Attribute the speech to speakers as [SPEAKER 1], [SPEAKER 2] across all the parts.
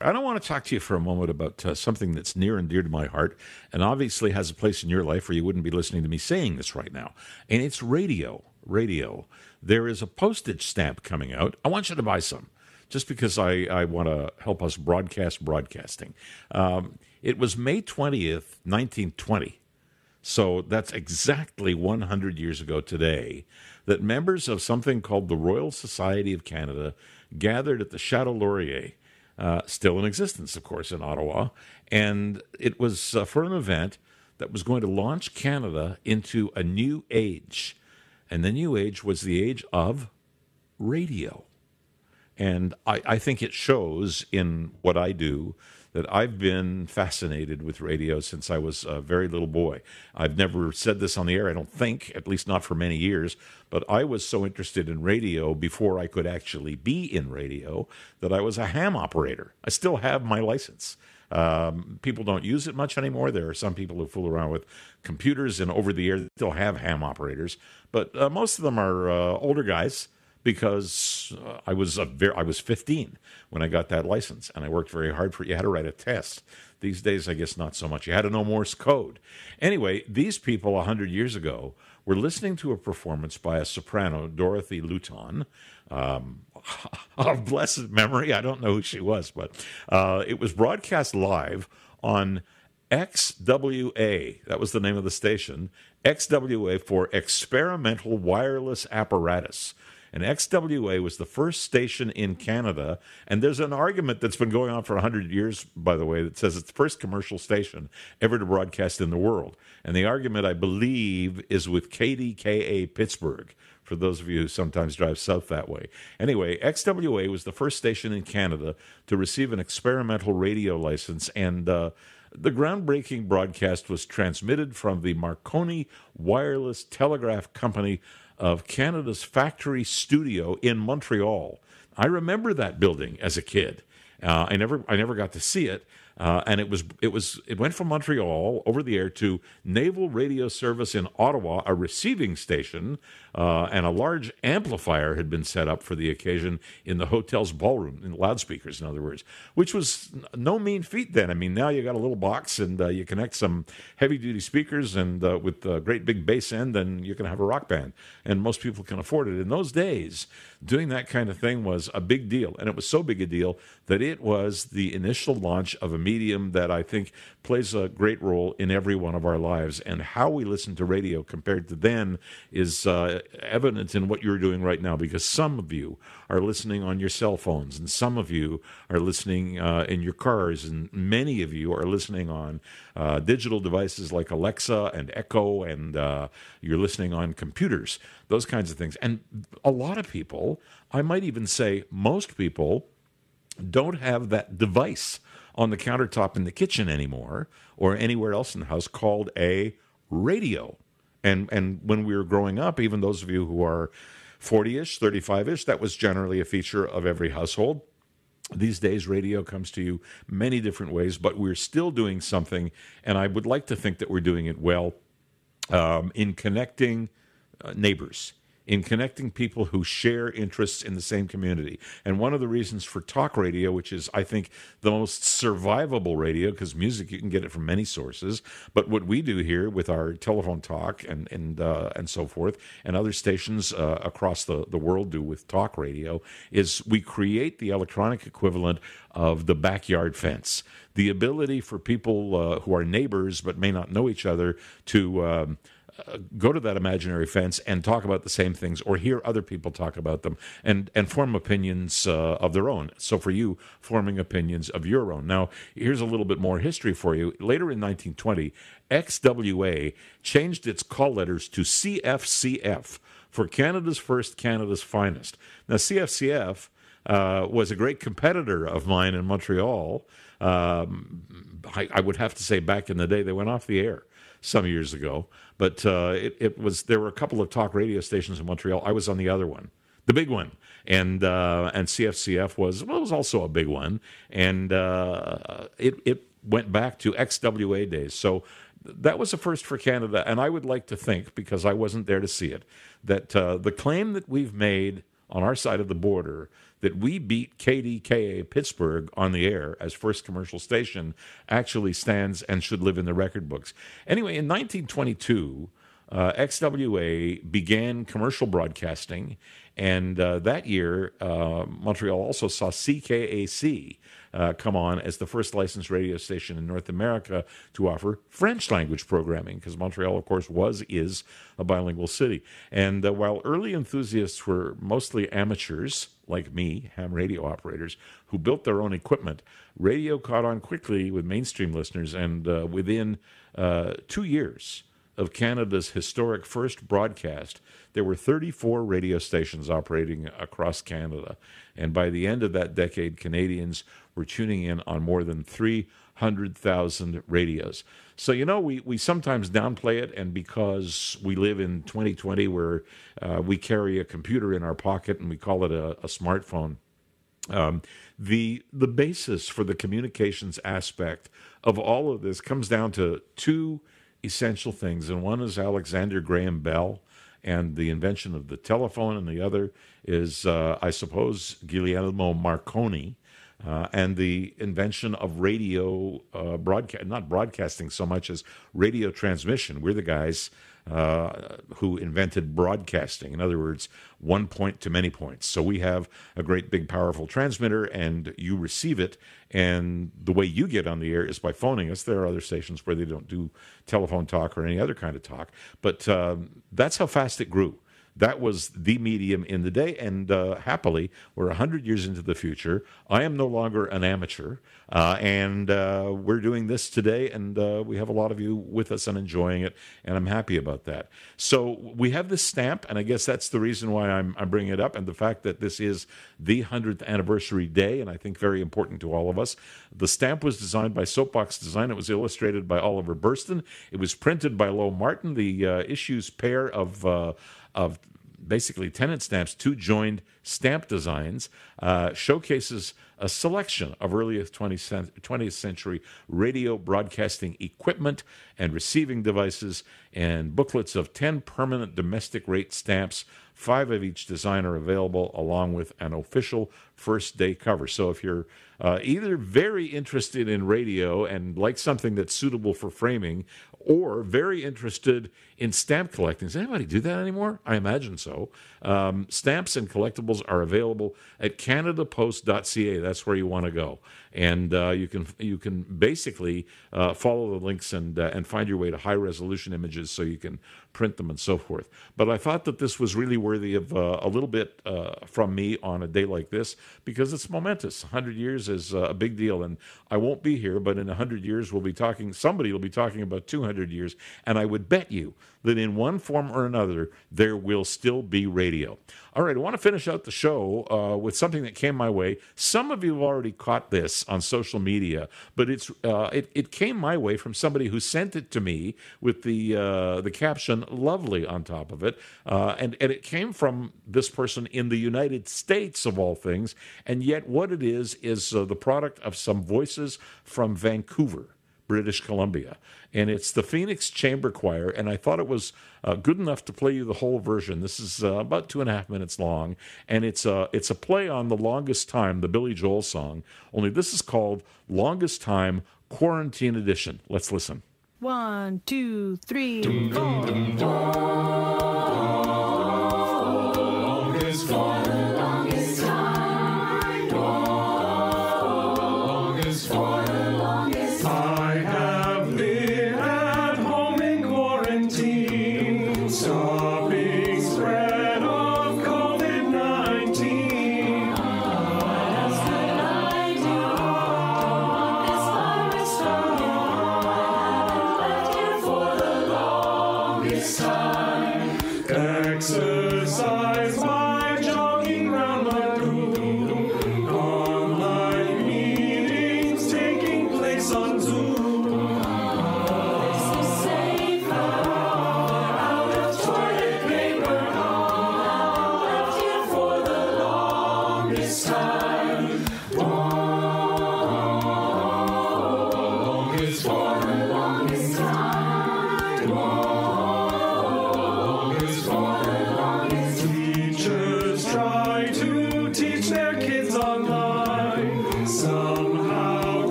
[SPEAKER 1] I don't want to talk to you for a moment about uh, something that's near and dear to my heart and obviously has a place in your life where you wouldn't be listening to me saying this right now. And it's radio. Radio. There is a postage stamp coming out. I want you to buy some just because I, I want to help us broadcast broadcasting. Um, it was May 20th, 1920. So that's exactly 100 years ago today that members of something called the Royal Society of Canada gathered at the Chateau Laurier uh, still in existence, of course, in Ottawa. And it was uh, for an event that was going to launch Canada into a new age. And the new age was the age of radio. And I, I think it shows in what I do that I've been fascinated with radio since I was a very little boy. I've never said this on the air, I don't think, at least not for many years, but I was so interested in radio before I could actually be in radio that I was a ham operator. I still have my license. Um, people don't use it much anymore. There are some people who fool around with computers and over the air still have ham operators, but uh, most of them are uh, older guys because I was a very, I was 15 when I got that license, and I worked very hard for it. You had to write a test. These days, I guess not so much. You had to know Morse code. Anyway, these people 100 years ago were listening to a performance by a soprano, Dorothy Lutton, um, of blessed memory. I don't know who she was, but uh, it was broadcast live on XWA. That was the name of the station. XWA for Experimental Wireless Apparatus. And XWA was the first station in Canada. And there's an argument that's been going on for 100 years, by the way, that says it's the first commercial station ever to broadcast in the world. And the argument, I believe, is with KDKA Pittsburgh, for those of you who sometimes drive south that way. Anyway, XWA was the first station in Canada to receive an experimental radio license. And, uh, the groundbreaking broadcast was transmitted from the Marconi Wireless Telegraph Company of Canada's factory studio in Montreal. I remember that building as a kid. Uh, I never, I never got to see it, uh, and it was it was it went from Montreal over the air to Naval Radio Service in Ottawa, a receiving station, uh, and a large amplifier had been set up for the occasion in the hotel's ballroom, in loudspeakers, in other words, which was no mean feat then. I mean, now you got a little box and uh, you connect some heavy duty speakers and uh, with a great big bass end, and you can have a rock band, and most people can afford it. In those days, doing that kind of thing was a big deal, and it was so big a deal that it was the initial launch of a medium that I think plays a great role in every one of our lives. And how we listen to radio compared to then is uh, evident in what you're doing right now because some of you are listening on your cell phones, and some of you are listening uh, in your cars, and many of you are listening on uh, digital devices like Alexa and Echo, and uh, you're listening on computers, those kinds of things. And a lot of people, I might even say most people, don't have that device on the countertop in the kitchen anymore or anywhere else in the house called a radio. And and when we were growing up, even those of you who are 40ish, 35ish, that was generally a feature of every household. These days, radio comes to you many different ways, but we're still doing something, and I would like to think that we're doing it well um, in connecting uh, neighbors in connecting people who share interests in the same community. And one of the reasons for talk radio, which is, I think, the most survivable radio, because music you can get it from many sources, but what we do here with our telephone talk and and uh, and so forth, and other stations uh, across the, the world do with talk radio, is we create the electronic equivalent of the backyard fence. The ability for people uh, who are neighbors but may not know each other to um, go to that imaginary fence and talk about the same things or hear other people talk about them and, and form opinions uh, of their own. So for you, forming opinions of your own. Now, here's a little bit more history for you. Later in 1920, XWA changed its call letters to CFCF for Canada's First, Canada's Finest. Now, CFCF uh, was a great competitor of mine in Montreal. Um, I, I would have to say back in the day, they went off the air some years ago. But uh, it, it, was there were a couple of talk radio stations in Montreal. I was on the other one, the big one, and uh, and CFCF was well, was also a big one, and uh, it it went back to XWA days. So that was a first for Canada, and I would like to think because I wasn't there to see it that uh, the claim that we've made on our side of the border that we beat KDKA Pittsburgh on the air as first commercial station actually stands and should live in the record books. Anyway, in 1922, uh, XWA began commercial broadcasting, and uh, that year, uh, Montreal also saw CKAC uh, come on as the first licensed radio station in North America to offer French language programming, because Montreal, of course, was, is a bilingual city. And uh, while early enthusiasts were mostly amateurs, like me, ham radio operators, who built their own equipment, radio caught on quickly with mainstream listeners, and uh, within two years, of Canada's historic first broadcast, there were 34 radio stations operating across Canada. And by the end of that decade, Canadians were tuning in on more than 300,000 radios. So, you know, we, we sometimes downplay it, and because we live in 2020 where uh, we carry a computer in our pocket and we call it a, a smartphone, um, the the basis for the communications aspect of all of this comes down to two essential things, and one is Alexander Graham Bell and the invention of the telephone, and the other is, uh, I suppose, Guglielmo Marconi. Uh, and the invention of radio uh, broadcast, not broadcasting so much as radio transmission. We're the guys uh, who invented broadcasting. In other words, one point to many points. So we have a great big powerful transmitter, and you receive it. And the way you get on the air is by phoning us. There are other stations where they don't do telephone talk or any other kind of talk, but um, that's how fast it grew that was the medium in the day. And uh, happily, we're 100 years into the future. I am no longer an amateur. Uh, and uh, we're doing this today, and uh, we have a lot of you with us and enjoying it, and I'm happy about that. So we have this stamp, and I guess that's the reason why I'm, I'm bringing it up, and the fact that this is the 100th anniversary day, and I think very important to all of us. The stamp was designed by Soapbox Design. It was illustrated by Oliver Burston. It was printed by Lowe Martin. The uh, issues pair of uh, of basically tenant stamps, two joined stamp designs, uh, showcases a selection of early 20th century radio broadcasting equipment and receiving devices, and booklets of 10 permanent domestic rate stamps, five of each design are available, along with an official first day cover. So if you're uh, either very interested in radio and like something that's suitable for framing, or very interested in stamp collecting. Does anybody do that anymore? I imagine so. Um, stamps and collectibles are available at CanadaPost.ca. That's where you want to go, and uh, you can you can basically uh, follow the links and uh, and find your way to high resolution images so you can print them and so forth. But I thought that this was really worthy of uh, a little bit uh, from me on a day like this because it's momentous. 100 years is uh, a big deal, and I won't be here, but in 100 years we'll be talking. Somebody will be talking about 200 years, and I would bet you that in one form or another, there will still be radio. All right, I want to finish out the show uh, with something that came my way. Some of you have already caught this on social media, but it's uh, it, it came my way from somebody who sent it to me with the uh, the caption "lovely" on top of it, uh, and and it came from this person in the United States of all things, and yet what it is is uh, the product of some voices from Vancouver. British Columbia. And it's the Phoenix Chamber Choir. And I thought it was uh, good enough to play you the whole version. This is uh, about two and a half minutes long. And it's a, it's a play on The Longest Time, the Billy Joel song. Only this is called Longest Time Quarantine Edition. Let's listen.
[SPEAKER 2] One, two, three, four.
[SPEAKER 3] Exercise by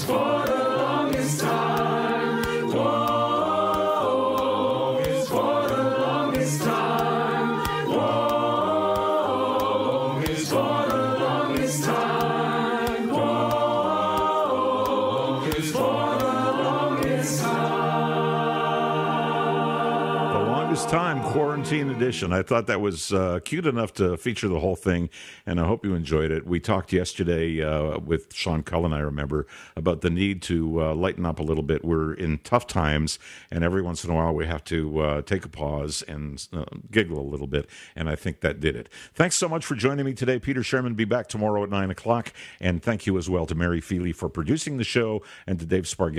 [SPEAKER 3] for the
[SPEAKER 1] longest time. Quarantine edition. I thought that was uh, cute enough to feature the whole thing, and I hope you enjoyed it. We talked yesterday uh, with Sean Cullen, I remember, about the need to uh, lighten up a little bit. We're in tough times, and every once in a while we have to uh, take a pause and uh, giggle a little bit, and I think that did it. Thanks so much for joining me today. Peter Shurman be back tomorrow at 9 o'clock, and thank you as well to Mary Feely for producing the show and to Dave Spargallo